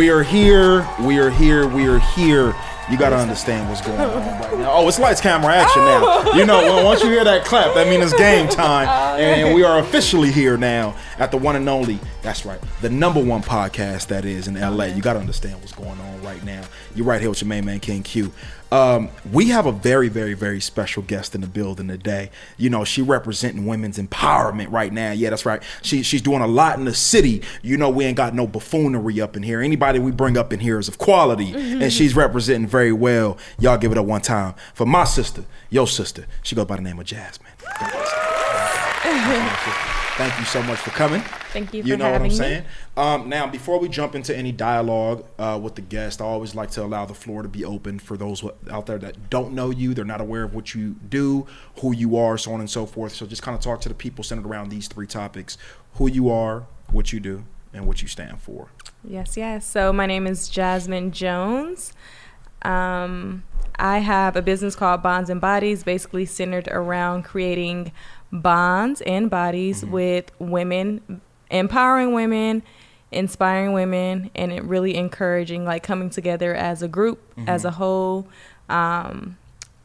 We are here. We are here. We are here. You got to understand what's going on right now. Oh, it's lights, camera, action now. Oh. You know, once you hear that clap, that means it's game time. Oh. And we are officially here now at the one and only, that's right, the number one podcast that is in LA. You got to understand what's going on right now. You're right here with your main man, King Q. Um, we have a very, very, very special guest in the building today. You know, she representing women's empowerment right now. Yeah, that's right. She, she's doing a lot in the city. You know, we ain't got no buffoonery up in here. Anybody we bring up in here is of quality, mm-hmm. and she's representing very well. Y'all give it up one time for my sister, your sister. She goes by the name of Jasmine. Thank you so much for coming. Thank you. You know what I'm saying. Um, now, before we jump into any dialogue uh, with the guest, I always like to allow the floor to be open for those out there that don't know you, they're not aware of what you do, who you are, so on and so forth. So just kind of talk to the people centered around these three topics: who you are, what you do, and what you stand for. Yes, yes. So my name is Jasmine Jones. Um, I have a business called Bonds and Bodies, basically centered around creating bonds and bodies mm-hmm. with women, empowering women, inspiring women, and it really encouraging like coming together as a group, mm-hmm. as a whole. Um,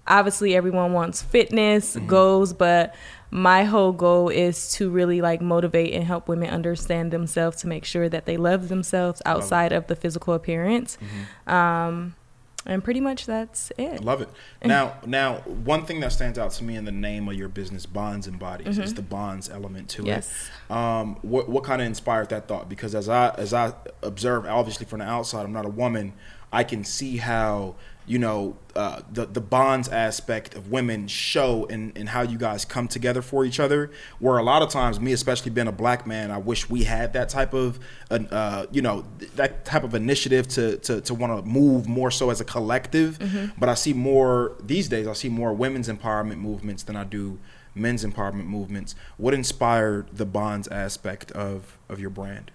obviously, everyone wants fitness mm-hmm. goals, but my whole goal is to really like motivate and help women understand themselves to make sure that they love themselves outside of the physical appearance. Mm-hmm. Um, and pretty much that's it. Love it. Now, now one thing that stands out to me in the name of your business, Bonds and Bodies, mm-hmm. is the bonds element to yes. it. Um, what what kind of inspired that thought? Because as I as I observe, obviously from the outside, I'm not a woman. I can see how you know uh, the the bonds aspect of women show in, in how you guys come together for each other. Where a lot of times, me especially being a black man, I wish we had that type of uh, you know that type of initiative to to, to want to move more so as a collective. Mm-hmm. But I see more these days. I see more women's empowerment movements than I do men's empowerment movements. What inspired the bonds aspect of of your brand?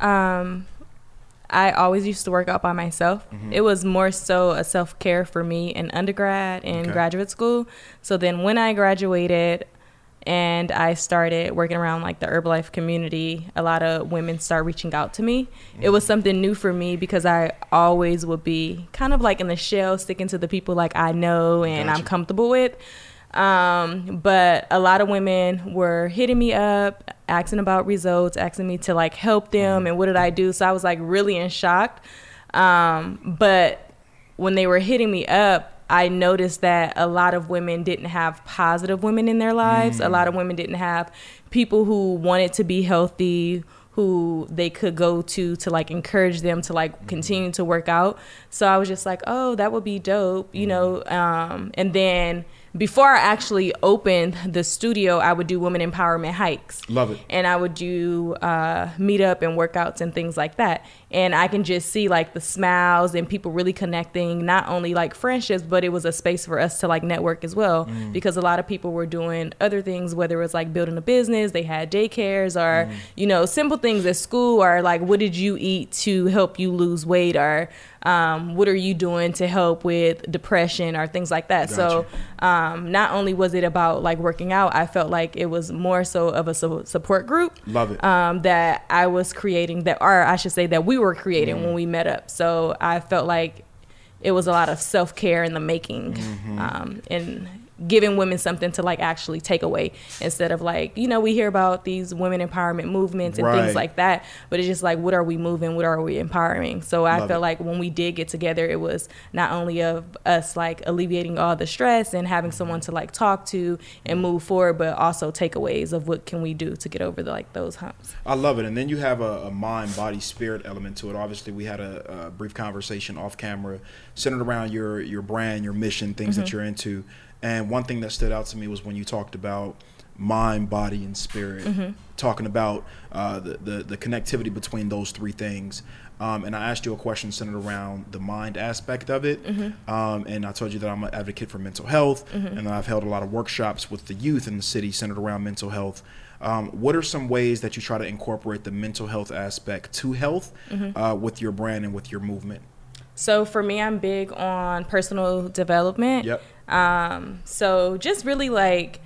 Um, I always used to work out by myself. Mm-hmm. It was more so a self care for me in undergrad and okay. graduate school. So then when I graduated and I started working around like the Herbalife community, a lot of women start reaching out to me. Mm-hmm. It was mm-hmm. something new for me because I always would be kind of like in the shell, sticking to the people like I know and gotcha. I'm comfortable with. Um, but a lot of women were hitting me up, asking about results, asking me to like help them and what did I do. So I was like really in shock. Um, but when they were hitting me up, I noticed that a lot of women didn't have positive women in their lives. Mm. A lot of women didn't have people who wanted to be healthy, who they could go to to like encourage them to like continue to work out. So I was just like, oh, that would be dope, you know. Um, and then before I actually opened the studio, I would do women empowerment hikes. Love it. And I would do uh, meetup and workouts and things like that. And I can just see like the smiles and people really connecting, not only like friendships, but it was a space for us to like network as well. Mm. Because a lot of people were doing other things, whether it was like building a business, they had daycares, or, mm. you know, simple things at school, or like, what did you eat to help you lose weight, or um, what are you doing to help with depression or things like that. Gotcha. So um, not only was it about like working out, I felt like it was more so of a su- support group. Love it. Um, that I was creating that, or I should say that we were creating mm. when we met up. So I felt like it was a lot of self care in the making, mm-hmm. Um, and giving women something to like actually take away instead of like you know we hear about these women empowerment movements and right. things like that but it's just like what are we moving? What are we empowering? So i felt like when we did get together it was not only of us like alleviating all the stress and having someone to like talk to and move forward but also takeaways of what can we do to get over the, like those humps. I love it. And then you have a, a mind body spirit element to it. Obviously we had a, a, brief conversation off camera centered around your your brand your mission things mm-hmm. that you're into and one thing that stood out to me was when you talked about mind, body, and spirit, mm-hmm. talking about uh, the, the, the connectivity between those three things. Um, and I asked you a question centered around the mind aspect of it. Mm-hmm. Um, and I told you that I'm an advocate for mental health, mm-hmm. and I've held a lot of workshops with the youth in the city centered around mental health. Um, what are some ways that you try to incorporate the mental health aspect to health mm-hmm. uh, with your brand and with your movement? So for me, I'm big on personal development. Yep. Um, so just really like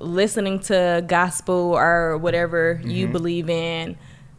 listening to gospel or whatever mm-hmm. you believe in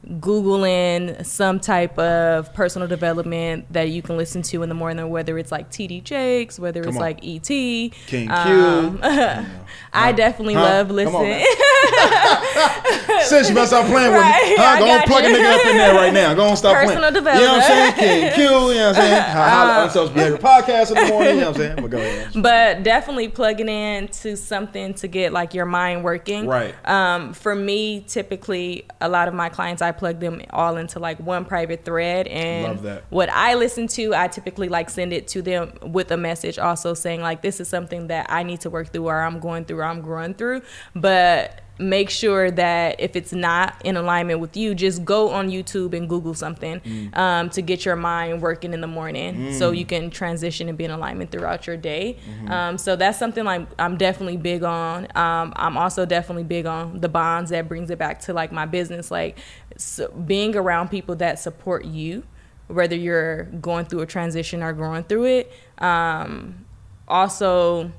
Googling some type of personal development that you can listen to in the morning, whether it's like TD Jakes, whether Come it's on. like ET, King um, Q. I definitely huh? love listening. Since you must stop playing with right, me, huh? go on, plug you. a nigga up in there right now. Go on, stop personal playing. Development. You know what I'm saying? King Q. You know what I'm saying? How, um, behavior podcast in the morning. You know what I'm saying? But go ahead. But definitely plugging in to something to get like your mind working. Right. Um, for me, typically, a lot of my clients, I plug them all into like one private thread, and what I listen to, I typically like send it to them with a message, also saying like this is something that I need to work through, or I'm going through, or I'm growing through. But make sure that if it's not in alignment with you, just go on YouTube and Google something mm. um, to get your mind working in the morning mm. so you can transition and be in alignment throughout your day. Mm-hmm. Um, so that's something like I'm definitely big on. Um, I'm also definitely big on the bonds that brings it back to like my business, like so being around people that support you, whether you're going through a transition or growing through it. Um, also,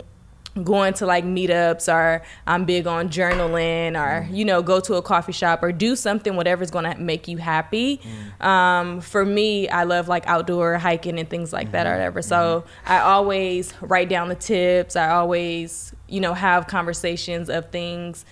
going to like meetups or I'm big on journaling or mm. you know go to a coffee shop or do something whatever's going to make you happy. Mm. Um, for me, I love like outdoor hiking and things like mm-hmm. that or mm-hmm. whatever. So mm-hmm. I always write down the tips. I always you know have conversations of things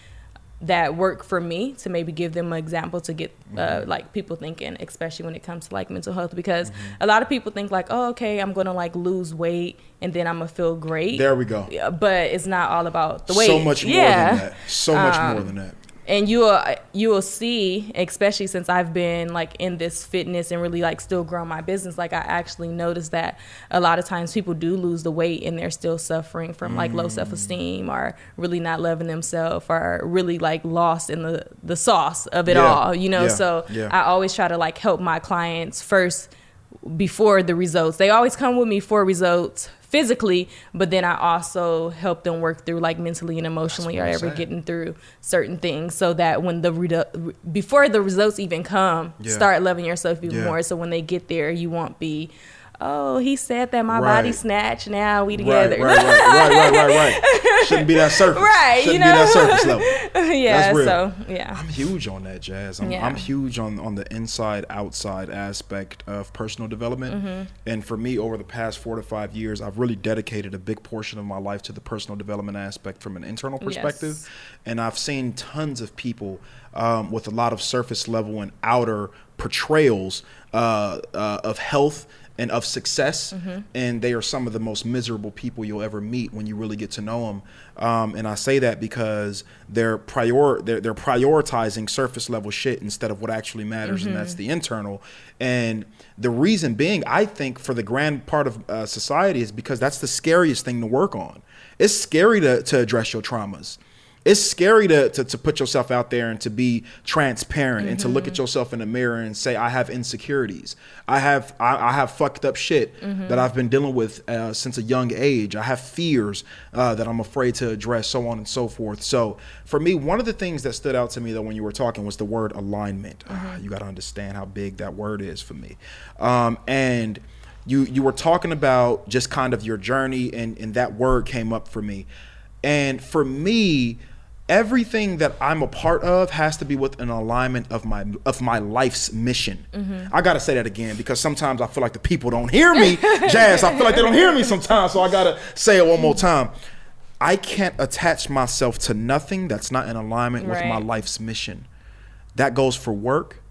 that work for me to maybe give them an example to get uh, mm-hmm. like people thinking especially when it comes to like mental health because mm-hmm. a lot of people think like oh okay i'm gonna like lose weight and then i'm gonna feel great there we go but it's not all about the weight so much more yeah. than that so much um, more than that and you will you will see especially since i've been like in this fitness and really like still growing my business like i actually noticed that a lot of times people do lose the weight and they're still suffering from like low mm. self-esteem or really not loving themselves or really like lost in the the sauce of it yeah. all you know yeah. so yeah. i always try to like help my clients first before the results they always come with me for results physically, but then I also help them work through like mentally and emotionally or ever getting through certain things so that when the redu- before the results even come, yeah. start loving yourself even yeah. more. So when they get there, you won't be oh, he said that my right. body snatched. Now we together. Right, right, right, right, right, right, right. Shouldn't be that surface. Right, Shouldn't you know? be that surface level. yeah. So yeah, I'm huge on that, Jazz. I'm, yeah. I'm huge on on the inside outside aspect of personal development. Mm-hmm. And for me, over the past four to five years, I've really dedicated a big portion of my life to the personal development aspect from an internal perspective. Yes. And I've seen tons of people um, with a lot of surface level and outer portrayals uh, uh, of health and of success, mm-hmm. and they are some of the most miserable people you'll ever meet when you really get to know them. Um, and I say that because they're prior they're, they're prioritizing surface level shit instead of what actually matters, mm-hmm. and that's mm-hmm. the internal. And the reason being, I think, for the grand part of uh, society is because that's the scariest thing to work on. It's scary to to address your traumas it's scary to, to, to, put yourself out there and to be transparent mm-hmm. and to look at mm-hmm. yourself in the mirror and say I have insecurities. I have I, I have fucked up shit mm-hmm. that I've been dealing with uh, since a young age. I have fears uh, that I'm afraid to address, so on and so forth. So for me, one of the things that stood out to me though when you were talking was the word alignment. Ah, mm-hmm. you got to understand how big that word is for me, um, and you you were talking about just kind of your journey and and that word came up for me and for me everything that I'm a part of has to be with an alignment of my of my life's mission. Mm-hmm. I gotta say that again because sometimes I feel like the people don't hear me, Jazz. I feel like they don't hear me sometimes, so I gotta say it one more time. I can't attach myself to nothing that's not in alignment right. with my life's mission. That goes for work,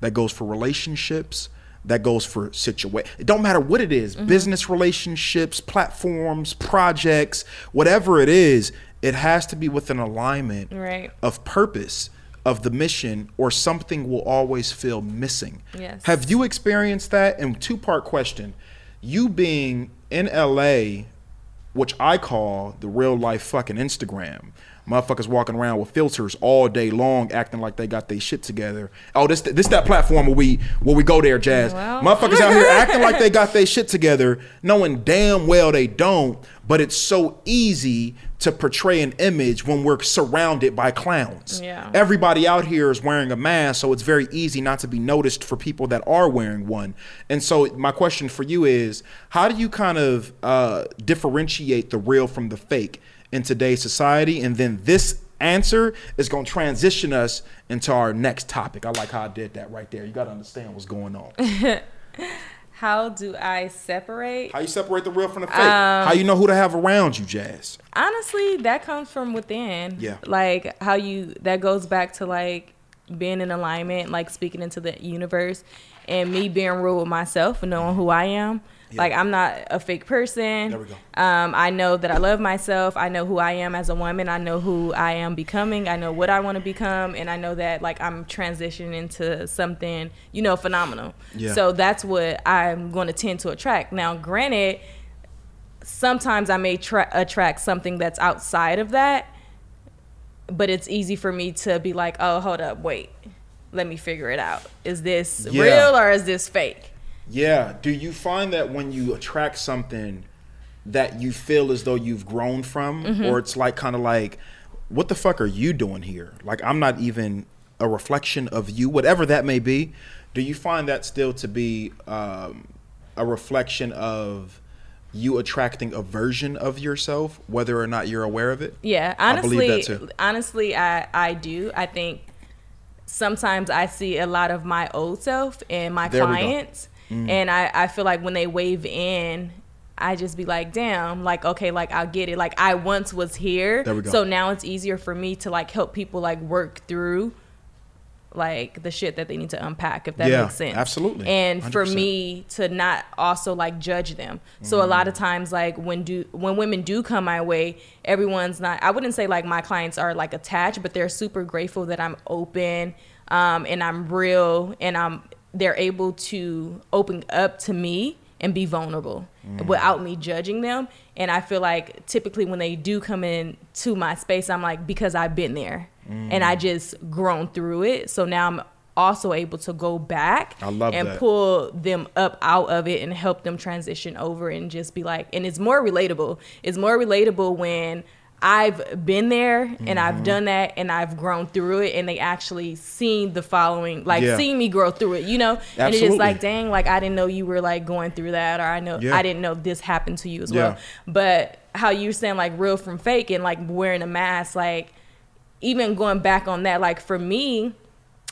that goes for relationships, that goes for situation. It don't matter what it is, mm-hmm. business relationships, platforms, projects, whatever it is it has to be with an alignment right. of purpose of the mission or something will always feel missing. Yes. Have you experienced that? And two part question. You being in LA, which I call the real life fucking Instagram. Motherfuckers walking around with filters all day long, acting like they got their shit together. Oh, this this that platform where we where we go there, Jazz. Well. Motherfuckers out here acting like they got their shit together, knowing damn well they don't. But it's so easy to portray an image when we're surrounded by clowns. Yeah. Everybody out here is wearing a mask, so it's very easy not to be noticed for people that are wearing one. And so, my question for you is how do you kind of uh, differentiate the real from the fake in today's society? And then, this answer is going to transition us into our next topic. I like how I did that right there. You got to understand what's going on. how do I separate? How you separate the real from the fake? Um, how you know who to have around you, Jazz? Honestly, that comes from within. Yeah. Like how you that goes back to like being in alignment, like speaking into the universe, and me being real with myself and knowing who I am. Yeah. Like I'm not a fake person. There we go. Um, I know that I love myself. I know who I am as a woman. I know who I am becoming. I know what I want to become, and I know that like I'm transitioning into something you know phenomenal. Yeah. So that's what I'm going to tend to attract. Now, granted, sometimes I may tra- attract something that's outside of that, but it's easy for me to be like, oh, hold up, wait, let me figure it out. Is this yeah. real or is this fake? Yeah. Do you find that when you attract something that you feel as though you've grown from, mm-hmm. or it's like kind of like, what the fuck are you doing here? Like, I'm not even a reflection of you, whatever that may be. Do you find that still to be um, a reflection of you attracting a version of yourself, whether or not you're aware of it? Yeah, honestly, I honestly, I I do. I think sometimes I see a lot of my old self in my there clients Mm. And I, I feel like when they wave in, I just be like, damn, like, okay, like I'll get it. Like I once was here. So now it's easier for me to like help people like work through like the shit that they need to unpack if that yeah, makes sense absolutely and 100%. for me to not also like judge them so mm. a lot of mm. times like when do when women do come my way everyone's not i wouldn't say like my clients are like attached but they're super grateful that i'm open um, and i'm real and i'm they're able to open up to me and be vulnerable mm. without me judging them. And I feel like typically when they do come in to my space, I'm like, because I've been there mm. and I just grown through it. So now I'm also able to go back and that. pull them up out of it and help them transition over and just be like, and it's more relatable. It's more relatable when I've been there and mm-hmm. I've done that and I've grown through it and they actually seen the following like yeah. seeing me grow through it, you know? Absolutely. And it's just like, dang, like I didn't know you were like going through that or I know yeah. I didn't know this happened to you as yeah. well. But how you saying like real from fake and like wearing a mask, like even going back on that, like for me,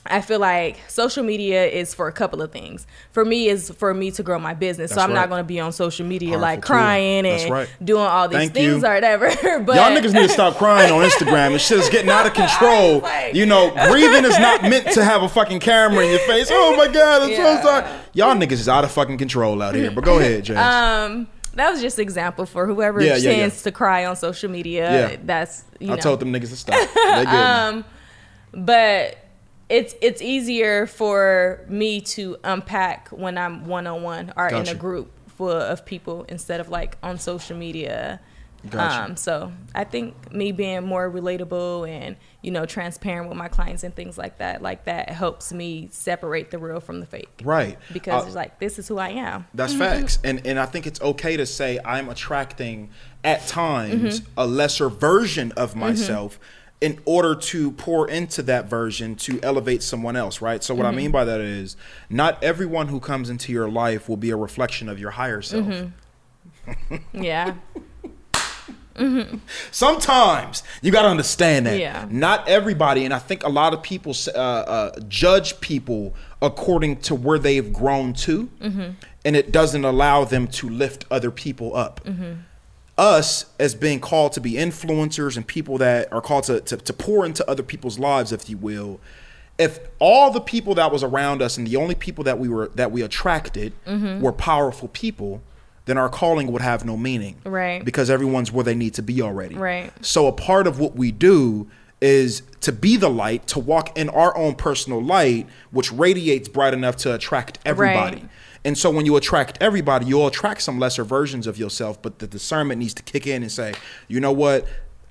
I feel like social media is for a couple of things. For me, is for me to grow my business. That's so I'm right. not going to be on social media Powerful like crying tool. and right. doing all these Thank things you. or whatever. but y'all niggas need to stop crying on Instagram. It's just getting out of control. like, you know, breathing is not meant to have a fucking camera in your face. Oh my god, I'm yeah. so sorry. Y'all niggas is out of fucking control out here. But go ahead, James. Um that was just an example for whoever yeah, yeah, to cry on social media. That's you know. I told them niggas to stop. um, but it's it's easier for me to unpack when I'm one on one or gotcha. in a group full of people instead of like on social media. Gotcha. Um, so I think me being more relatable and you know transparent with my clients and things like that, like that helps me separate the real from the fake. Right. Because uh, it's like this is who I am. That's facts, and and I think it's okay to say I'm attracting at times mm-hmm. a lesser version of mm-hmm. myself. Mm-hmm in order to pour into that version to elevate someone else, right? So what mm-hmm. I mean by that is not everyone who comes into your life will be a reflection of your higher self. Mm-hmm. yeah. Mm-hmm. Sometimes you got to understand that yeah. not everybody, and I think a lot of people uh, uh, judge people according to where they've grown to, mm-hmm. and it doesn't allow them to lift other people up. Us as being called to be influencers and people that are called to, to, to, pour into other people's lives, if you will, if all the people that was around us and the only people that we were that we attracted mm-hmm. were powerful people, then our calling would have no meaning. Right. Because everyone's where they need to be already. Right. So a part of what we do is to be the light, to walk in our own personal light, which radiates bright enough to attract everybody. Right. And so when you attract everybody, you'll attract some lesser versions of yourself, but the discernment needs to kick in and say, you know what?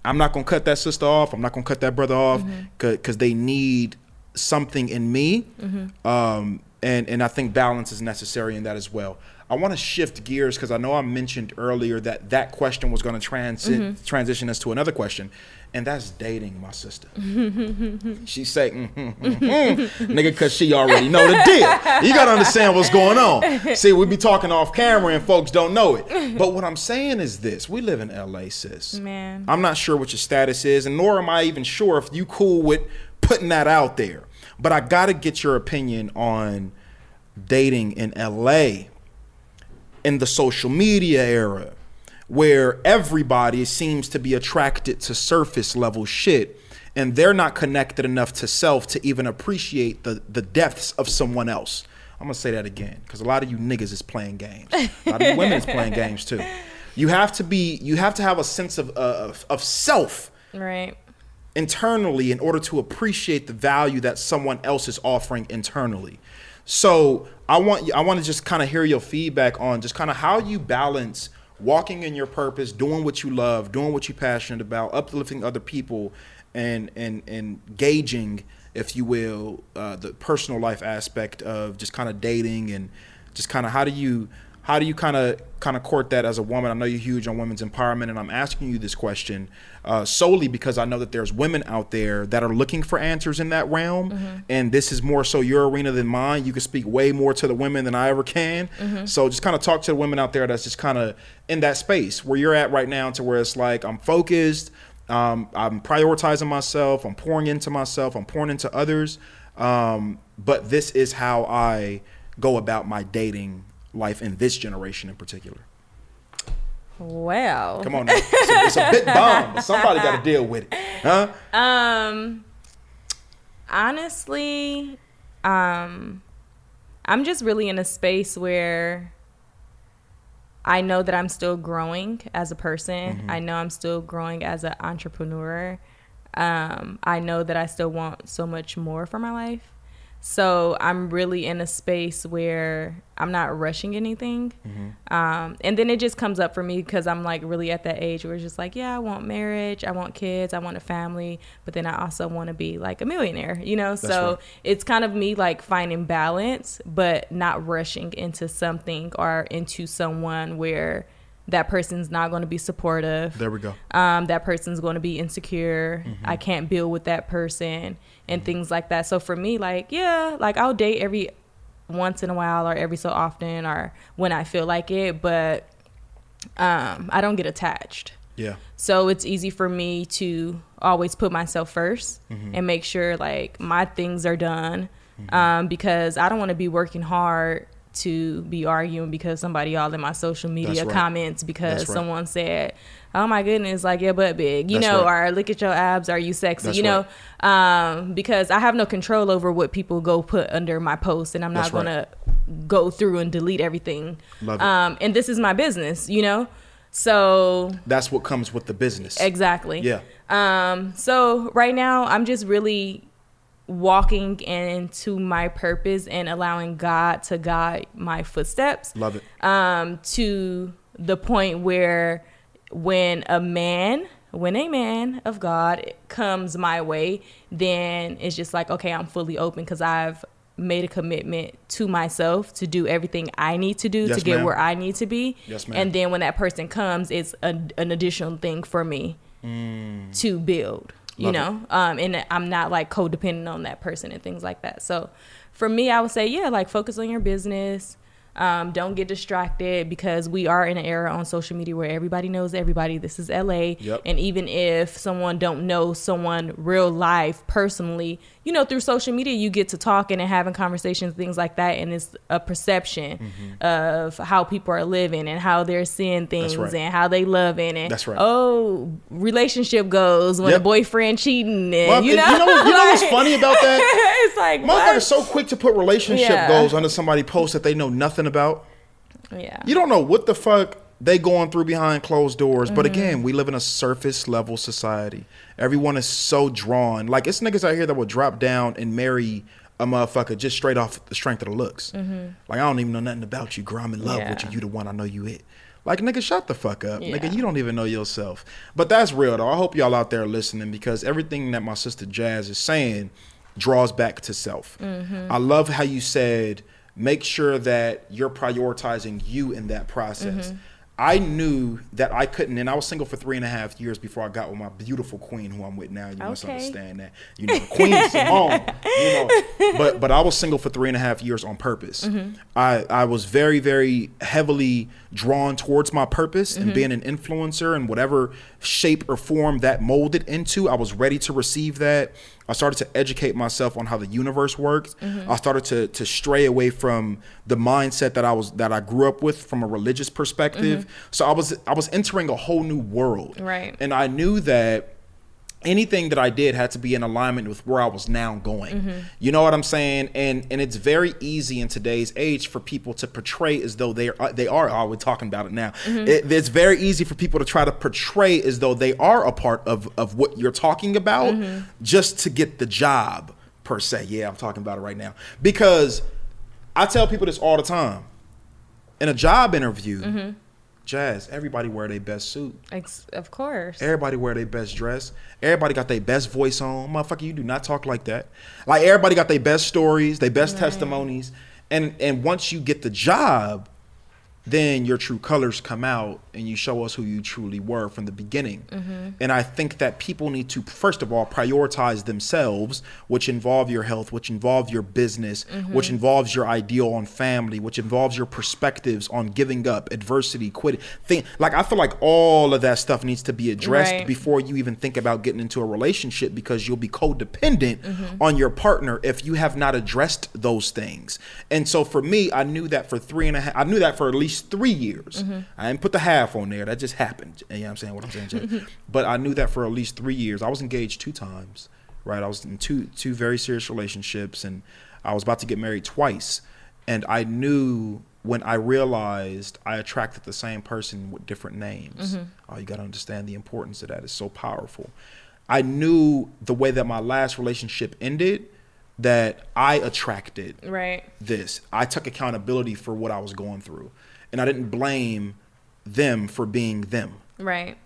I'm not gonna cut that sister off. I'm not gonna cut that brother off because mm-hmm. they need something in me. Mm-hmm. Um, and and I think balance is necessary in that as well. I want to shift gears because I know I mentioned earlier that that question was going to transi- mm-hmm. transition us to another question, and that's dating my sister. she say, mm, mm, mm, nigga, cause she already know the deal. You gotta understand what's going on. See, we be talking off camera and folks don't know it. But what I'm saying is this: we live in LA, sis. Man, I'm not sure what your status is, and nor am I even sure if you cool with putting that out there. But I gotta get your opinion on dating in LA in the social media era where everybody seems to be attracted to surface level shit and they're not connected enough to self to even appreciate the, the depths of someone else. I'm gonna say that again because a lot of you niggas is playing games. A lot of you women is playing games too. You have to be. You have to have a sense of uh, of, of self. Right. Internally, in order to appreciate the value that someone else is offering internally. So I want I want to just kind of hear your feedback on just kind of how you balance walking in your purpose, doing what you love, doing what you're passionate about, uplifting other people, and and and gauging, if you will, uh, the personal life aspect of just kind of dating and just kind of how do you how do you kind of kind of court that as a woman? I know you're huge on women's empowerment, and I'm asking you this question uh, solely because I know that there's women out there that are looking for answers in that realm, mm-hmm. and this is more so your arena than mine. You can speak way more to the women than I ever can. Mm-hmm. So just kind of talk to the women out there that's just kind of in that space where you're at right now, to where it's like I'm focused, um, I'm prioritizing myself, I'm pouring into myself, I'm pouring into others, um, but this is how I go about my dating life in this generation in particular? Well, come on, now. It's, a, it's a bit bomb, but somebody got to deal with it, huh? Um, honestly, um, I'm just really in a space where I know that I'm still growing as a person. Mm-hmm. I know I'm still growing as an entrepreneur. Um, I know that I still want so much more for my life. So I'm really in a space where I'm not rushing anything. Mm-hmm. Um, and then it just comes up for me because I'm like really at that age where it's just like, yeah, I want marriage, I want kids, I want a family, but then I also want to be like a millionaire, you know? That's so right. it's kind of me like finding balance, but not rushing into something or into someone where that person's not going to be supportive. There we go. Um, that person's going to be insecure. Mm-hmm. I can't build with that person and things like that. So for me, like, yeah, like I'll date every once in a while or every so often or when I feel like it, but um, I don't get attached. Yeah. So it's easy for me to always put myself 1st mm-hmm. and make sure like my things are done mm-hmm. um, because I don't want to be working hard to be arguing because somebody all in my social media right. comments because right. someone said oh my goodness, like your butt big, you That's know, right. or look at your abs, are you sexy, That's you know, um, because I have no control over what people go put under my post, and I'm not gonna go through and delete everything. Um, and this is my business, you know, so that's what comes with the business. Exactly. Yeah. Um, so right now, I'm just really walking into my purpose and allowing God to guide my footsteps. Love it. Um, to the point where when a man when a man of God comes my way, then it's just like, okay, I'm fully open because I've made a commitment to myself to do everything I need to do yes, to get ma'am. where I need to be. Yes, ma'am. And then when that person comes, it's a, an additional thing for me mm. to build, you Love know? Um, and I'm not like codependent on that person and things like that. So for me, I would say, yeah, like focus on your business um, don't get distracted because we are in an era on social media where everybody knows everybody. This is LA, yep. and even if someone don't know someone real life personally, you know, through social media, you get to talking and having conversations, things like that, and it's a perception mm-hmm. of how people are living and how they're seeing things right. and how they loving and That's right. oh, relationship goes when yep. a boyfriend cheating and well, you know, you know, you know what's funny about that? It's like motherfuckers so quick to put relationship yeah. goals under somebody post that they know nothing about. Yeah. You don't know what the fuck they going through behind closed doors. Mm-hmm. But again, we live in a surface level society. Everyone is so drawn. Like it's niggas out here that will drop down and marry a motherfucker just straight off the strength of the looks. Mm-hmm. Like I don't even know nothing about you, girl. I'm in love yeah. with you. You the one I know you it. Like nigga, shut the fuck up, yeah. nigga. You don't even know yourself. But that's real though. I hope y'all out there listening because everything that my sister Jazz is saying draws back to self. Mm-hmm. I love how you said make sure that you're prioritizing you in that process. Mm-hmm. I knew that I couldn't, and I was single for three and a half years before I got with my beautiful queen, who I'm with now. You okay. must understand that, you know, Queen Simone. You know, but but I was single for three and a half years on purpose. Mm-hmm. I I was very very heavily drawn towards my purpose mm-hmm. and being an influencer in whatever shape or form that molded into. I was ready to receive that. I started to educate myself on how the universe works. Mm-hmm. I started to to stray away from the mindset that I was that I grew up with from a religious perspective. Mm-hmm. So I was I was entering a whole new world. Right. And I knew that anything that I did had to be in alignment with where I was now going. Mm-hmm. You know what I'm saying? And and it's very easy in today's age for people to portray as though they are they are. Oh, we're talking about it now. Mm-hmm. It, it's very easy for people to try to portray as though they are a part of of what you're talking about, mm-hmm. just to get the job per se. Yeah, I'm talking about it right now because I tell people this all the time. In a job interview mm-hmm. Jazz, everybody wear their best suit. of course. Everybody wear their best dress. Everybody got their best voice on. Motherfucker, you do not talk like that. Like everybody got their best stories, their best right. testimonies. And and once you get the job, then your true colors come out and you show us who you truly were from the beginning. Mm-hmm. And I think that people need to, first of all, prioritize themselves, which involve your health, which involve your business, mm-hmm. which involves your ideal on family, which involves your perspectives on giving up, adversity, quitting. Think like I feel like all of that stuff needs to be addressed right. before you even think about getting into a relationship because you'll be codependent mm-hmm. on your partner if you have not addressed those things. And so for me, I knew that for three and a half, I knew that for at least three years. Mm-hmm. I didn't put the half on there. That just happened. You know what I'm saying? What I'm saying, Jay? but I knew that for at least three years. I was engaged two times, right? I was in two two very serious relationships, and I was about to get married twice. And I knew when I realized I attracted the same person with different names. Mm-hmm. Oh, you got to understand the importance of that. It's so powerful. I knew the way that my last relationship ended that I attracted right. this. I took accountability for what I was going through, and I didn't blame them for being them. Right.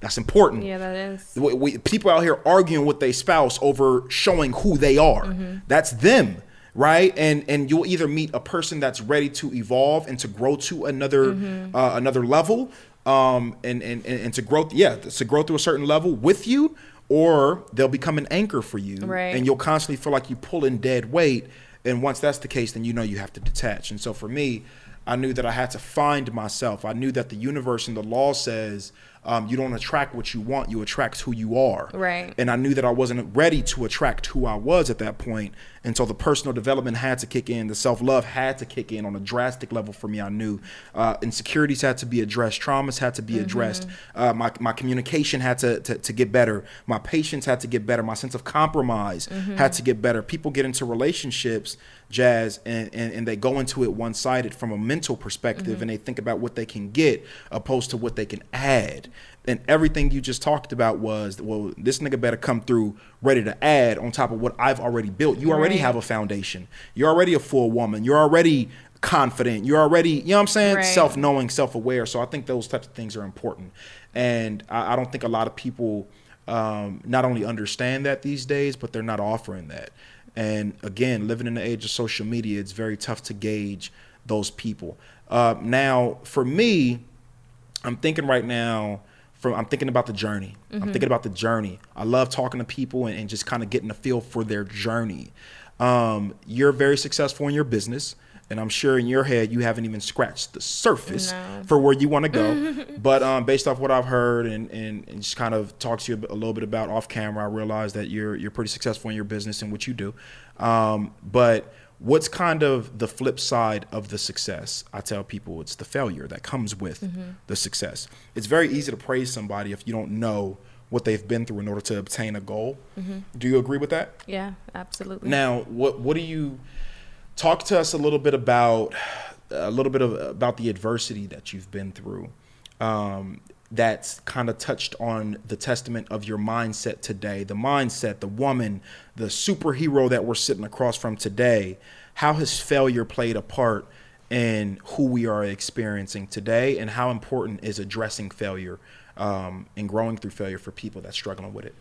That's important. Yeah, that is. We, we, people out here arguing with their spouse over showing who they are. Mm-hmm. That's them, right? And and you'll either meet a person that's ready to evolve and to grow to another mm-hmm. uh, another level, um, and, and and to grow, yeah, to grow through a certain level with you, or they'll become an anchor for you, right. and you'll constantly feel like you pull in dead weight. And once that's the case, then you know you have to detach. And so for me, I knew that I had to find myself. I knew that the universe and the law says um, you don't attract what you want, you attract who you are. Right. And I knew that I wasn't ready to attract who I was at that point. And so the personal development had to kick in, the self love had to kick in on a drastic level for me. I knew uh, insecurities had to be addressed, traumas had to be mm-hmm. addressed, uh, my, my communication had to, to, to, get better, my patience had to get better, my sense of compromise mm-hmm. had to get better. People get into relationships jazz and, and, and, they go into it one-sided from a mental perspective mm-hmm. and they think about what they can get opposed to what they can add and everything you just talked about was well this nigga better come through ready to add on top of what i've already built you already right. have a foundation you're already a full woman you're already confident you're already you know what i'm saying right. self-knowing self-aware so i think those types of things are important and i, I don't think a lot of people um, not only understand that these days but they're not offering that and again, living in the age of social media, it's very tough to gauge those people. Uh, now, for me, I'm thinking right now. From, I'm thinking about the journey. Mm-hmm. I'm thinking about the journey. I love talking to people and, and just kind of getting a feel for their journey. Um, you're very successful in your business and I'm sure in your head you haven't even scratched the surface no. for where you want to go. but um, based off what I've heard and, and, and, just kind of talk to you a little bit about off camera, I realize that you're you're pretty successful in your business and what you do. Um, but what's kind of the flip side of the success? I tell people it's the failure that comes with mm-hmm. the success. It's very easy to praise somebody if you don't know what they've been through in order to obtain a goal. Mm-hmm. Do you agree with that? Yeah, absolutely. Now, what what do you talk to us a little bit about a little bit of about the adversity that you've been through um, that's kind of touched on the testament of your mindset today the mindset the woman the superhero that we're sitting across from today. How has failure played a part in who we are experiencing today and how important is addressing failure um, and growing through failure for people that's struggling with it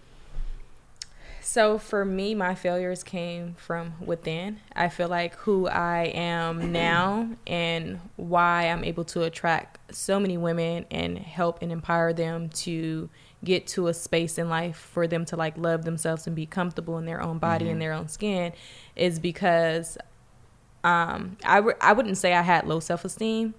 So for me, my failures came from within. I feel like who I am now and why I'm able to attract so many women and help and empower them to get to a space in life for them to like love themselves and be comfortable in their own body mm-hmm. and their own skin is because um, I, w- I wouldn't say I had low self esteem,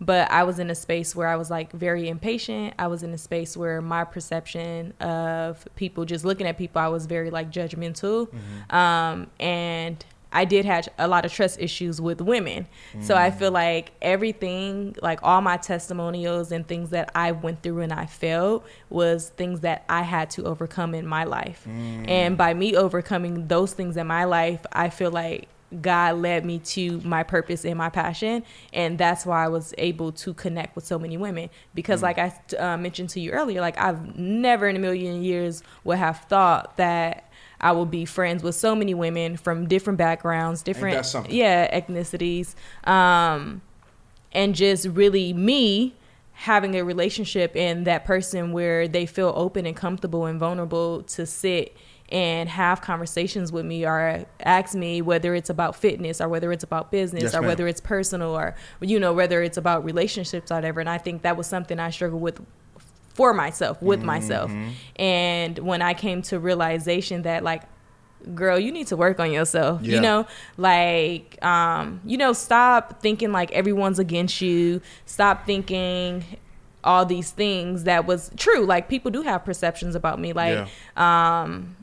but I was in a space where I was like very impatient. I was in a space where my perception of people just looking at people, I was very like judgmental. Mm-hmm. Um, and I did have a lot of trust issues with women. Mm. So I feel like everything, like all my testimonials and things that I went through and I failed was things that I had to overcome in my life. Mm. And by me overcoming those things in my life, I feel like God led me to my purpose and my passion, and that's why I was able to connect with so many women. Because, mm. like I uh, mentioned to you earlier, like I've never in a million years would have thought that I will be friends with so many women from different backgrounds, different yeah ethnicities, um, and just really me having a relationship and that person where they feel open and comfortable and vulnerable to sit and have conversations with me or ask me whether it's about fitness or whether it's about business yes, or ma'am. whether it's personal or you know whether it's about relationships or whatever and i think that was something i struggled with for myself with mm-hmm. myself and when i came to realization that like girl you need to work on yourself yeah. you know like um you know stop thinking like everyone's against you stop thinking all these things that was true like people do have perceptions about me like yeah. um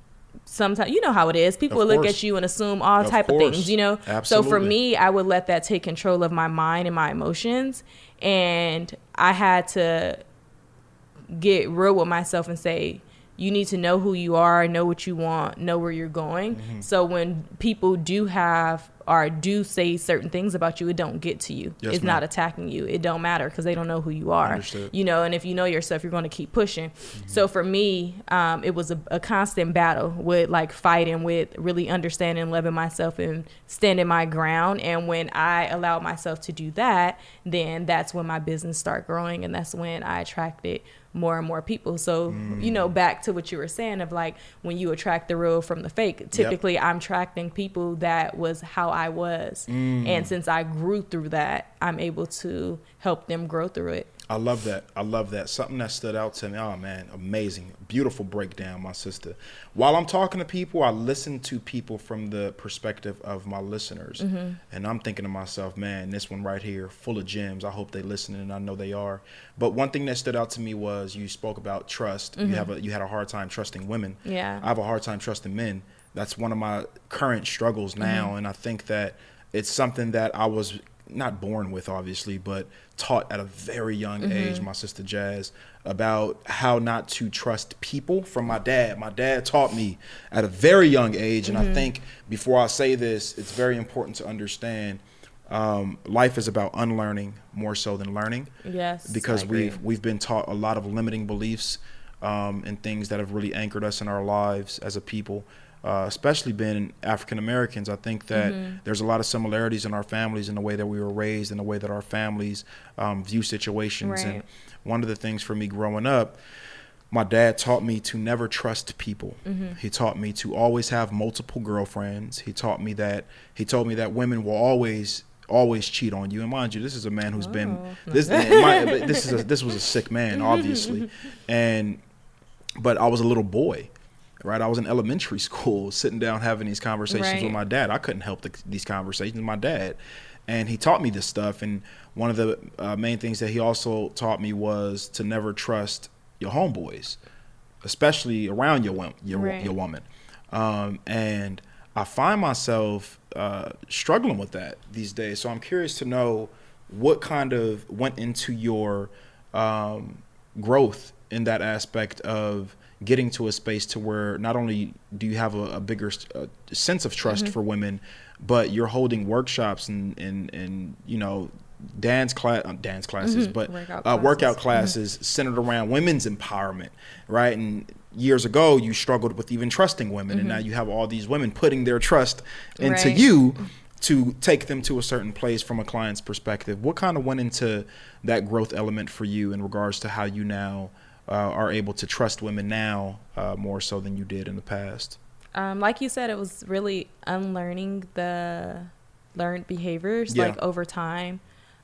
sometimes you know how it is people will look at you and assume all of type course. of things you know Absolutely. so for me i would let that take control of my mind and my emotions and i had to get real with myself and say you need to know who you are, know what you want, know where you're going. Mm-hmm. So when people do have or do say certain things about you, it don't get to you. Yes, it's ma'am. not attacking you. It don't matter because they don't know who you are. Understood. You know, and if you know yourself, you're going to keep pushing. Mm-hmm. So for me, um, it was a, a, constant battle with like fighting with really understanding, loving myself, and standing my ground. And when I allowed myself to do that, then that's when my business started growing, and that's when I attracted more and more people. So, mm. you know, back to what you were saying of like when you attract the real from the fake, typically yep. I'm attracting people that was how I was. Mm. And since I grew through that, I'm able to help them grow through it. I love that. I love that. Something that stood out to me. Oh man, amazing. Beautiful breakdown, my sister. While I'm talking to people, I listen to people from the perspective of my listeners. Mm-hmm. And I'm thinking to myself, man, this one right here, full of gems. I hope they listening and I know they are. But one thing that stood out to me was you spoke about trust. Mm-hmm. You have a you had a hard time trusting women. Yeah. I have a hard time trusting men. That's one of my current struggles now. Mm-hmm. And I think that it's something that I was not born with obviously but taught at a very young mm-hmm. age my sister jazz about how not to trust people from my dad my dad taught me at a very young age and mm-hmm. i think before i say this it's very important to understand um, life is about unlearning more so than learning yes because we've we've been taught a lot of limiting beliefs um, and things that have really anchored us in our lives as a people uh, especially being African Americans, I think that mm-hmm. there's a lot of similarities in our families in the way that we were raised, in the way that our families um, view situations. Right. And one of the things for me growing up, my dad taught me to never trust people. Mm-hmm. He taught me to always have multiple girlfriends. He taught me that he told me that women will always always cheat on you. And mind you, this is a man who's oh. been this my, this is a, this was a sick man, obviously, and but I was a little boy, right? I was in elementary school sitting down having these conversations right. with my dad. I couldn't help the, these conversations. With my dad, and he taught me this stuff. And one of the uh, main things that he also taught me was to never trust your homeboys, especially around your your right. your woman. Um, and I find myself uh, struggling with that these days. So I'm curious to know what kind of went into your um, growth in that aspect of getting to a space to where not only do you have a, a bigger uh, sense of trust mm-hmm. for women, but you're holding workshops and and and you know dance class uh, dance classes mm-hmm. but workout uh, classes, workout classes mm-hmm. centered around women's empowerment right and years ago you struggled with even trusting women and now mm-hmm. you have all these women putting their trust into right. you to take them to a certain place from a client's perspective what kind of went into that growth element for you in regards to how you now uh, are able to trust women now uh, more so than you did in the past? Um, like you said, it was really unlearning the learned behaviors yeah. like over time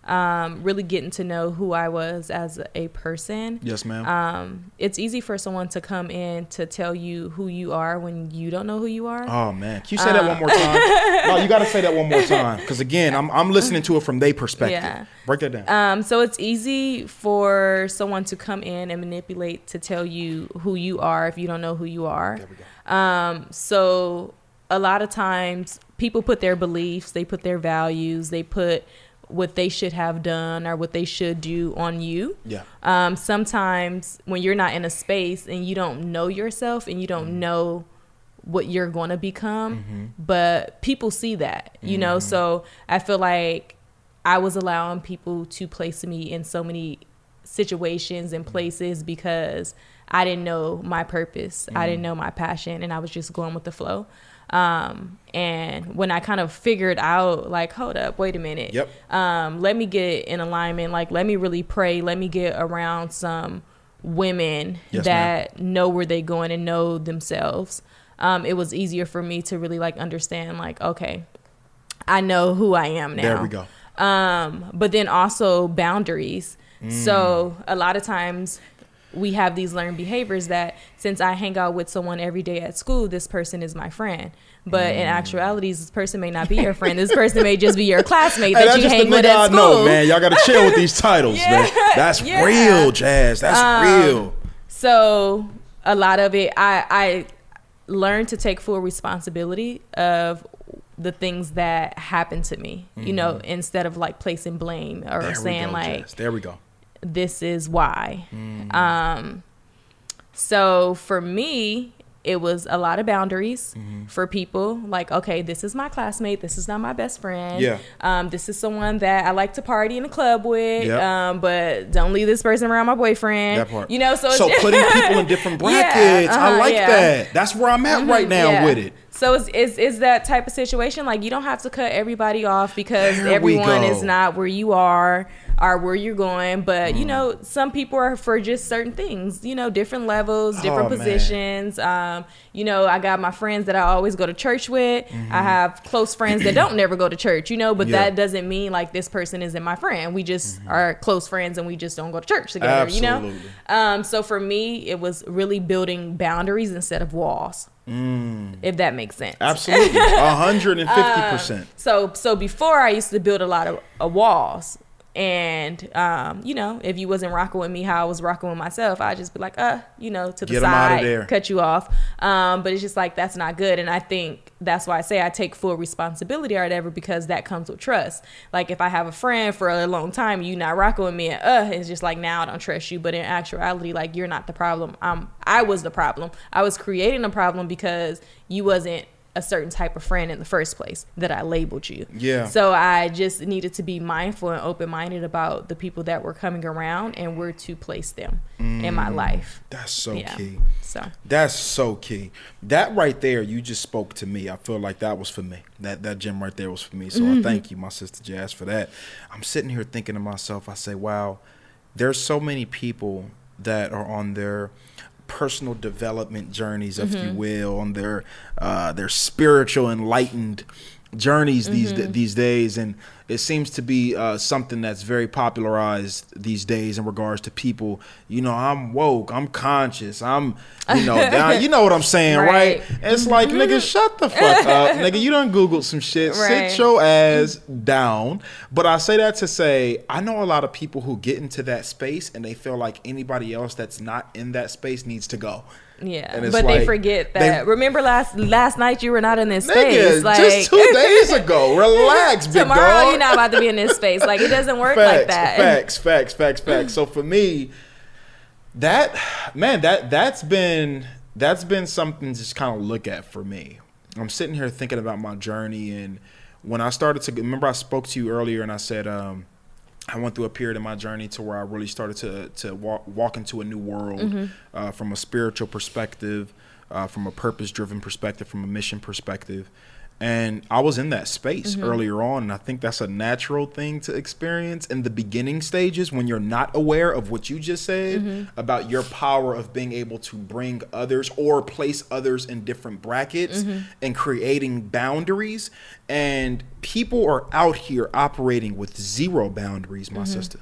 um, really getting to know who I was as a person. Yes, ma'am. Um, it's easy for someone to come in to tell you who you are when you don't know who you are. Oh man, can you say um, that one more time? no, you got to say that one more time because again, I'm I'm listening to it from their perspective. Yeah. Break that down. Um, so it's easy for someone to come in and manipulate to tell you who you are if you don't know who you are. There we go. Um, so a lot of times people put their beliefs, they put their values, they put what they should have done or what they should do on you. Yeah. Um, sometimes when you're not in a space and you don't know yourself and you don't mm-hmm. know what you're going to become, mm-hmm. but people see that, you mm-hmm. know. So I feel like I was allowing people to place me in so many situations and places because I didn't know my purpose. I didn't mm-hmm. know my passion and I was just going with the flow. Um, and when I kind of figured out, like, hold up, wait a minute. Yep. Um, let me get in alignment. Like, let me really pray. Let me get around some women yes, that ma'am. know where they're going and know themselves. Um, it was easier for me to really like understand, like, okay, I know who I am now. There we go. Um, but then also boundaries. Mm. So a lot of times we have these learned behaviors that since I hang out with someone every day at school, this person is my friend. But mm. in actuality, this person may not be your friend. This person may just be your classmate that you hang with at school. Know, man, y'all got to chill with these titles, yeah. man. That's yeah. real, Jazz. That's um, real. So a lot of it, I I learned to take full responsibility of the things that happened to me. Mm-hmm. You know, mm-hmm. instead of like placing blame or there saying go, like, Jazz. "There we go." This is why. Mm. Um, so for me, it was a lot of boundaries mm-hmm. for people. Like, okay, this is my classmate. This is not my best friend. Yeah. Um, this is someone that I like to party in a club with. Yep. Um, but don't leave this person around my boyfriend. That part. You know, so so putting people in different brackets. Yeah, uh-huh, I like yeah. that. That's where I'm at mm-hmm, right now yeah. with it. So it's, it's, it's that type of situation. Like you don't have to cut everybody off because there everyone is not where you are are where you're going. But mm. you know, some people are for just certain things. You know, different levels, different oh, positions. Um, you know, I got my friends that I always go to church with. Mm-hmm. I have close friends that don't never go to church. You know, but yeah. that doesn't mean like this person isn't my friend. We just mm-hmm. are close friends and we just don't go to church together. Absolutely. You know. Um, so for me, it was really building boundaries instead of walls. Mm. If that makes sense. Absolutely. hundred and fifty percent. Um, so so before I used to build a lot of uh, walls and um, you know, if you wasn't rocking with me how I was rocking with myself, I'd just be like, uh, you know, to the Get side, cut you off. Um, but it's just like that's not good. And I think that's why I say I take full responsibility or whatever because that comes with trust. Like if I have a friend for a long time, you not rocking with me, and uh, it's just like now I don't trust you. But in actuality, like you're not the problem. Um, I was the problem. I was creating a problem because you wasn't a certain type of friend in the first place that I labeled you. Yeah. So I just needed to be mindful and open minded about the people that were coming around and where to place them mm, in my mm, life. That's so yeah. key. So that's so key. That right there, you just spoke to me. I feel like that was for me. That that gym right there was for me. So mm-hmm. I thank you, my sister Jazz, for that. I'm sitting here thinking to myself, I say, wow, there's so many people that are on their personal development journeys, if mm-hmm. you will, on their uh, their spiritual enlightened journeys mm-hmm. these these days, and it seems to be uh, something that's very popularized these days in regards to people. You know, I'm woke, I'm conscious, I'm, you know, down, you know what I'm saying, right? right? It's like, mm-hmm. nigga, shut the fuck up, nigga. You done googled some shit. Right. Sit your ass down. But I say that to say, I know a lot of people who get into that space and they feel like anybody else that's not in that space needs to go. Yeah, but like, they forget that. They, Remember last last night you were not in this space. like just two days ago. Relax, big dog. You're not about to be in this space. Like it doesn't work facts, like that. Facts, facts, facts, facts. so for me, that man, that that's been that's been something to just kind of look at for me. I'm sitting here thinking about my journey, and when I started to remember, I spoke to you earlier, and I said. um I went through a period in my journey to where I really started to to walk, walk into a new world mm-hmm. uh, from a spiritual perspective, uh, from a purpose driven perspective, from a mission perspective. And I was in that space mm-hmm. earlier on, and I think that's a natural thing to experience in the beginning stages when you're not aware of what you just said mm-hmm. about your power of being able to bring others or place others in different brackets mm-hmm. and creating boundaries. And people are out here operating with zero boundaries, my mm-hmm. sister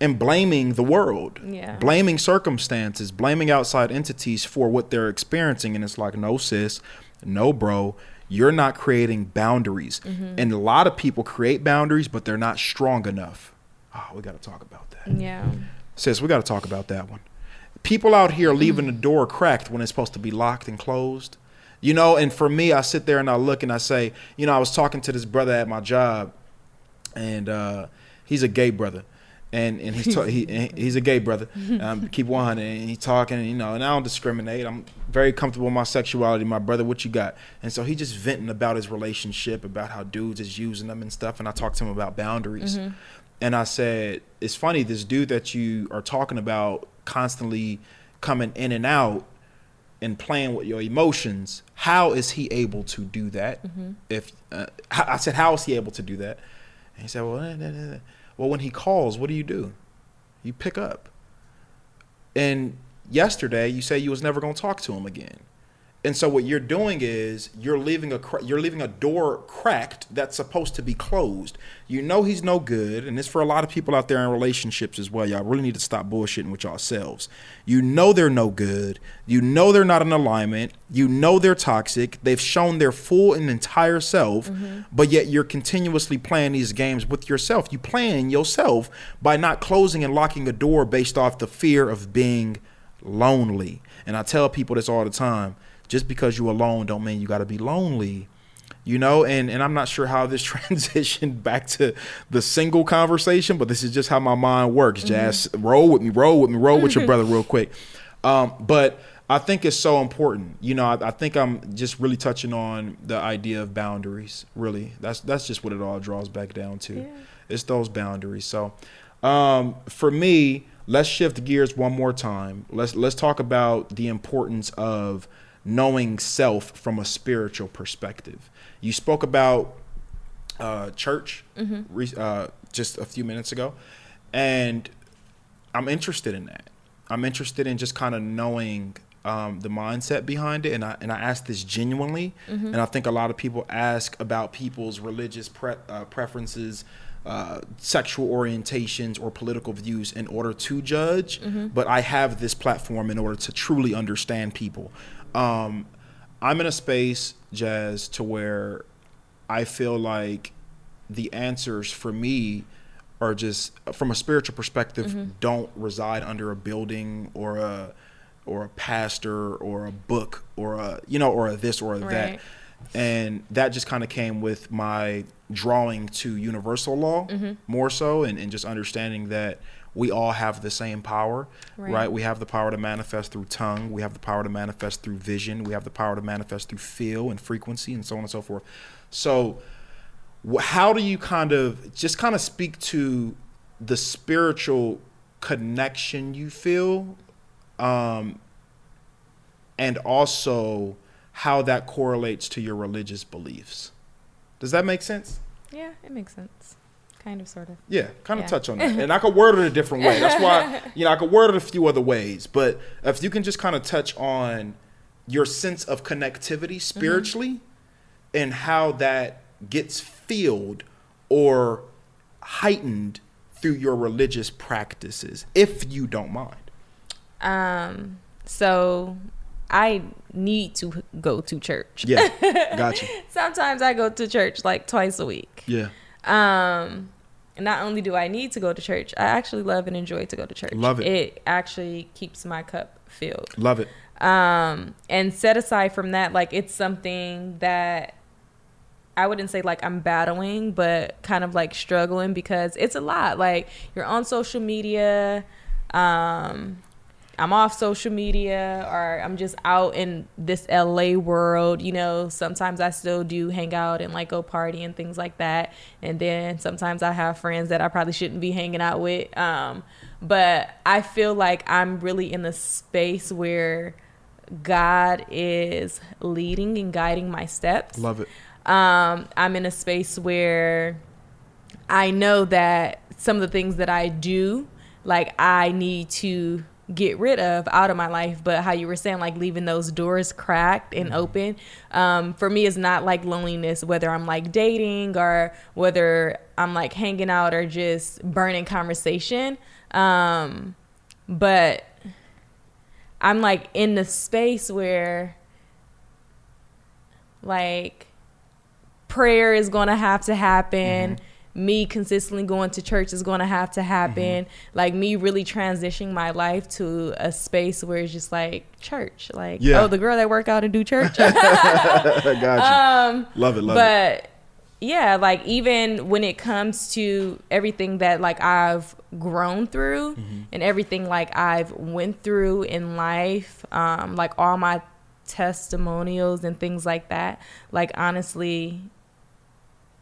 and blaming the world, yeah. blaming circumstances, blaming outside entities for what they're experiencing. And it's like, no, sis, no, bro, you're not creating boundaries. Mm-hmm. And a lot of people create boundaries, but they're not strong enough. Oh, we got to talk about that. Yeah. Sis, we got to talk about that one. People out here leaving the door cracked when it's supposed to be locked and closed. You know, and for me, I sit there and I look and I say, you know, I was talking to this brother at my job, and uh, he's a gay brother and and he's ta- he he's a gay brother. Um, keep one and he's talking, you know, and I don't discriminate. I'm very comfortable with my sexuality. My brother, what you got? And so he just venting about his relationship, about how dudes is using them and stuff. And I talked to him about boundaries, mm-hmm. and I said, it's funny this dude that you are talking about constantly coming in and out and playing with your emotions. How is he able to do that? Mm-hmm. If uh, I said, how is he able to do that? And he said, well. Nah, nah, nah. Well, when he calls, what do you do? You pick up. And yesterday, you say you was never going to talk to him again. And so what you're doing is you're leaving a you're leaving a door cracked that's supposed to be closed. You know he's no good, and it's for a lot of people out there in relationships as well. Y'all really need to stop bullshitting with yourselves. You know they're no good. You know they're not in alignment. You know they're toxic. They've shown their full and entire self, mm-hmm. but yet you're continuously playing these games with yourself. You playing yourself by not closing and locking a door based off the fear of being lonely. And I tell people this all the time just because you're alone don't mean you got to be lonely you know? And and i'm not sure how this transitioned back to the single conversation but this is just how my mind works mm-hmm. jazz. Roll with me roll with me roll with your brother real quick. Um, but i think it's so important you know? I, I, think i'm just really touching on the idea of boundaries really. That's that's just what it all draws back down to. Yeah. it's those boundaries. So um, for me let's shift gears one more time. Let's let's talk about the importance of knowing self from a spiritual perspective. You spoke about uh, church mm-hmm. uh, just a few minutes ago, and I'm interested in that. I'm interested in just kind of knowing um, the mindset behind it, and I and I ask this genuinely, mm-hmm. and I think a lot of people ask about people's religious pre- uh, preferences. Uh, sexual orientations or political views in order to judge, mm-hmm. but I have this platform in order to truly understand people. Um, I'm in a space, Jazz, to where I feel like the answers for me are just from a spiritual perspective mm-hmm. don't reside under a building or a or a pastor or a book or a you know or a this or a right. that and that just kind of came with my drawing to universal law mm-hmm. more so and, and just understanding that we all have the same power, right. right. We have the power to manifest through tongue. We have the power to manifest through vision. We have the power to manifest through feel and frequency and so on and so forth. So, how do you kind of just kind of speak to the spiritual connection you feel, um, and also how that correlates to your religious beliefs? Does that make sense? Yeah, it makes sense. Kind of, sort of. Yeah, kind of yeah. touch on that. And I could word it a different way. That's why, you know, I could word it a few other ways. But if you can just kind of touch on your sense of connectivity spiritually mm-hmm. and how that gets filled or heightened through your religious practices, if you don't mind. Um, so I need to go to church. Yeah, gotcha. Sometimes I go to church like twice a week. Yeah. Um, not only do I need to go to church, I actually love and enjoy to go to church. Love it. It actually keeps my cup filled. Love it. Um, and set aside from that, like it's something that I wouldn't say like I'm battling, but kind of like struggling because it's a lot. Like you're on social media, um, I'm off social media or I'm just out in this LA world, you know, sometimes I still do hang out and like go party and things like that. And then sometimes I have friends that I probably shouldn't be hanging out with. Um, but I feel like I'm really in a space where God is leading and guiding my steps. Love it. Um, I'm in a space where I know that some of the things that I do, like I need to get rid of out of my life but how you were saying like leaving those doors cracked and mm-hmm. open um, for me is not like loneliness whether i'm like dating or whether i'm like hanging out or just burning conversation. Um, but i'm like in the space where like prayer is going to have to happen. Mm-hmm me consistently going to church is going to have to happen. Mm-hmm. Like me really transitioning my life to a space where it's just like church. Like, yeah. oh, the girl that work out and do church. gotcha. Um, love it, love but, it. But yeah, like even when it comes to everything that like I've grown through mm-hmm. and everything like I've went through in life, um, like all my testimonials and things like that, like honestly,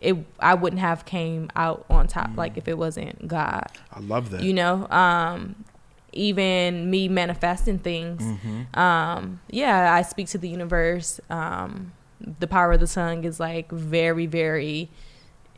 it I wouldn't have came out on top mm. like if it wasn't God. I love that. You know, um, even me manifesting things. Mm-hmm. Um, yeah, I speak to the universe. Um, the power of the tongue is like very, very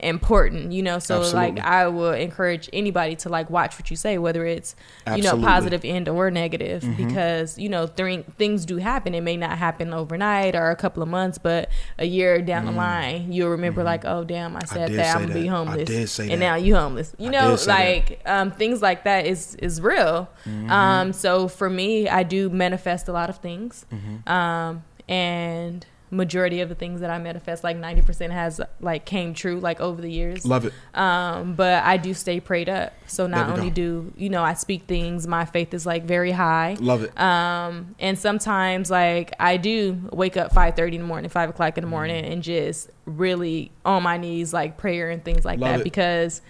important you know so Absolutely. like i will encourage anybody to like watch what you say whether it's Absolutely. you know positive end or negative mm-hmm. because you know th- things do happen it may not happen overnight or a couple of months but a year down mm. the line you'll remember mm-hmm. like oh damn i said I that i'm gonna that. be homeless and that. now you homeless you know like um, things like that is is real mm-hmm. um, so for me i do manifest a lot of things mm-hmm. um, and majority of the things that I manifest, like 90% has like came true like over the years. Love it. Um, but I do stay prayed up. So not only go. do, you know, I speak things, my faith is like very high. Love it. Um, and sometimes like I do wake up 5.30 in the morning, 5 o'clock in the morning mm. and just really on my knees, like prayer and things like Love that it. because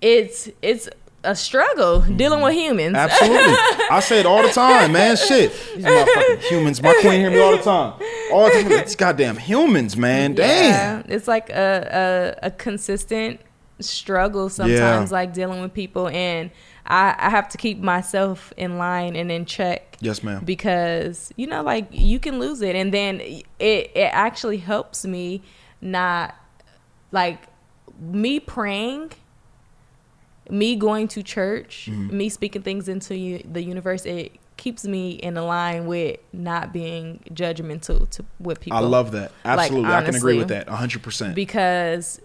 it's, it's a struggle dealing with humans. Absolutely. I say it all the time, man. Shit. These motherfucking humans. My queen hear me all the time. All the time. These goddamn humans, man. Damn. Yeah, it's like a, a, a consistent struggle sometimes, yeah. like dealing with people. And I, I have to keep myself in line and in check. Yes, ma'am. Because, you know, like you can lose it. And then it, it actually helps me not, like, me praying – me going to church, mm-hmm. me speaking things into you, the universe, it keeps me in a line with not being judgmental to with people. I love that. Absolutely, like, honestly, I can agree with that. hundred percent. Because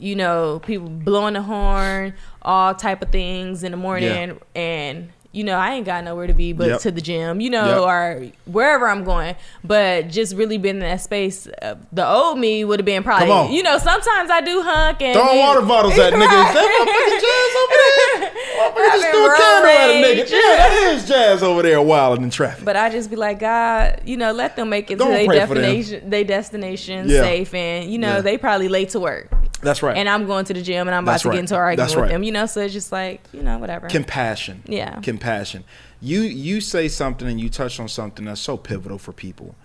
you know, people blowing the horn, all type of things in the morning, yeah. and you know, I ain't got nowhere to be but yep. to the gym, you know, yep. or wherever I'm going. But just really been in that space. Uh, the old me would have been probably, you know, sometimes I do hunk and throwing water bottles at niggas. That motherfucking jazz over there. Motherfucker just threw a candle at a nigga. Yeah, that is jazz over there wilding in traffic. But I just be like, God, you know, let them make it Don't to their destination, their destination yeah. safe, and you know, yeah. they probably late to work. That's right. And I'm going to the gym and I'm about That's to right. get into an argument That's with right. them, you know. So it's just like, you know, whatever. Compassion. Yeah. Compassion. You you say something and you touch on something that's so pivotal for people.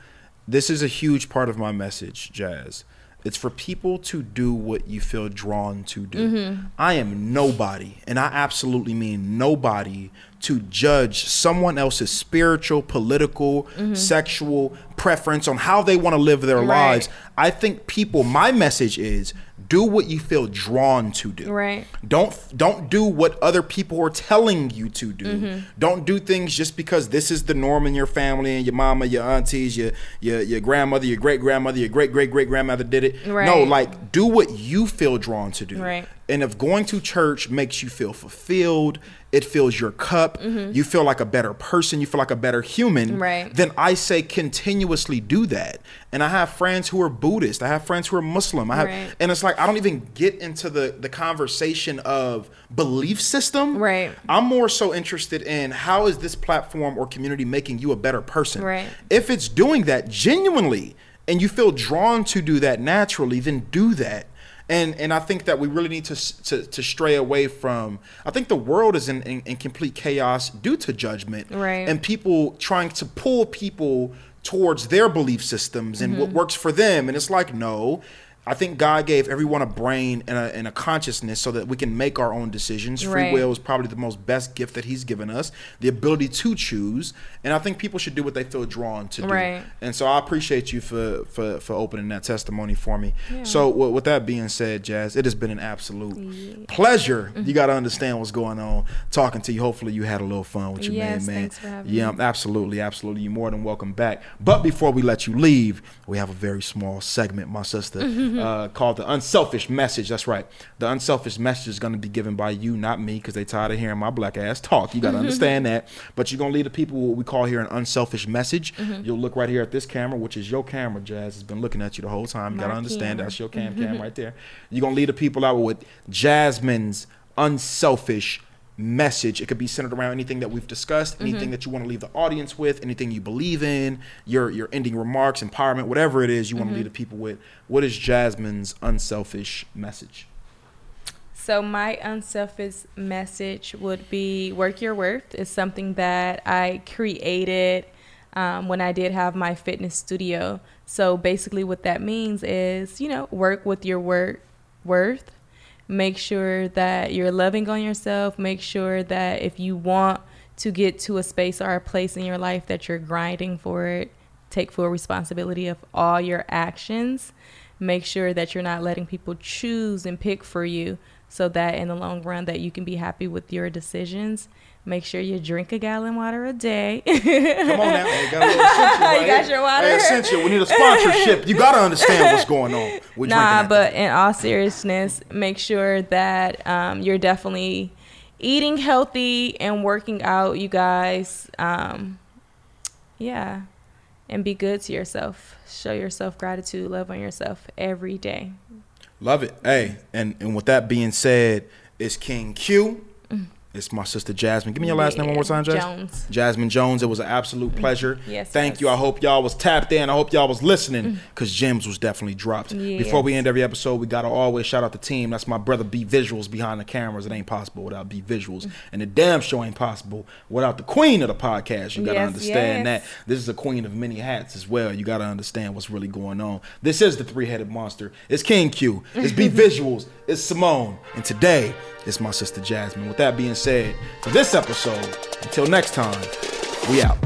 This is a huge part of my message, Jazz. It's for people to do what you feel drawn to do. Mm-hmm. I am nobody, and I absolutely mean nobody to judge someone else's spiritual, political, mm-hmm. sexual preference on how they want to live their right. lives. I think people, my message is do what you feel drawn to do. Right. Don't don't do what other people are telling you to do. Mm-hmm. Don't do things just because this is the norm in your family and your mama, your aunties, your your, your grandmother, your great grandmother, your great great great grandmother did it. Right. No, like do what you feel drawn to do. Right. And if going to church makes you feel fulfilled, it fills your cup, mm-hmm. you feel like a better person, you feel like a better human, right. then I say continuously do that. And I have friends who are Buddhist, I have friends who are Muslim. I have right. and it's like I don't even get into the the conversation of belief system. Right. I'm more so interested in how is this platform or community making you a better person? Right. If it's doing that genuinely and you feel drawn to do that naturally, then do that and and I think that we really need to to, to stray away from. I think the world is in, in, in complete chaos due to judgment, right? And people trying to pull people towards their belief systems and mm-hmm. what works for them, and it's like no. I think God gave everyone a brain and a, and a, consciousness so that we can make our own decisions. Free right. will is probably the most best gift that He's given us, the ability to choose. And I think people should do what they feel drawn to do. Right. And so I appreciate you for for, for opening that testimony for me. Yeah. So with that being said, Jazz, it has been an absolute yeah. pleasure. Mm-hmm. You got to understand what's going on. Talking to you. Hopefully you had a little fun with your yes, man, man. Thanks for having yeah, me. absolutely, absolutely. You're more than welcome back. But before we let you leave, we have a very small segment, my sister. Uh, called the unselfish message. That's right. The unselfish message is going to be given by you, not me, because they tired of hearing my black ass talk. You got to understand that. But you're going to lead the people what we call here an unselfish message. Mm-hmm. You'll look right here at this camera, which is your camera. Jazz has been looking at you the whole time. You got to understand that's your cam cam right there. You're going to lead the people out with Jasmine's unselfish message. It could be centered around anything that we've discussed, anything mm-hmm. that you want to leave the audience with, anything you believe in, your your ending remarks, empowerment, whatever it is you mm-hmm. want to leave the people with. What is Jasmine's unselfish message? So my unselfish message would be work your worth. is something that I created um, when I did have my fitness studio. So basically, what that means is, you know, work with your work worth make sure that you're loving on yourself. Make sure that if you want to get to a space or a place in your life that you're grinding for it take full responsibility of all your actions. Make sure that you're not letting people choose and pick for you so that in the long run that you can be happy with your decisions Make sure you drink a gallon water a day. Come on now, hey, got right you got your water. Hey, essential. We need a sponsorship. You got to understand what's going on. We're nah, but in all seriousness, make sure that um, you're definitely eating healthy and working out. You guys, um, yeah, and be good to yourself. Show yourself gratitude, love on yourself every day. Love it. Hey, and and with that being said, it's King Q. It's my sister Jasmine. Give me your last yeah. name one more time, Jasmine. Jones. Jasmine Jones. It was an absolute pleasure. Yes. Thank yes. you. I hope y'all was tapped in. I hope y'all was listening because mm. gems was definitely dropped. Yes. Before we end every episode, we gotta always shout out the team. That's my brother B Visuals behind the cameras. It ain't possible without B Visuals, mm. and the damn show ain't possible without the queen of the podcast. You gotta yes, understand that this is a queen of many hats as well. You gotta understand what's really going on. This is the three headed monster. It's King Q. It's B Visuals. It's Simone. And today it's my sister Jasmine. With that being said, for this episode, until next time, we out.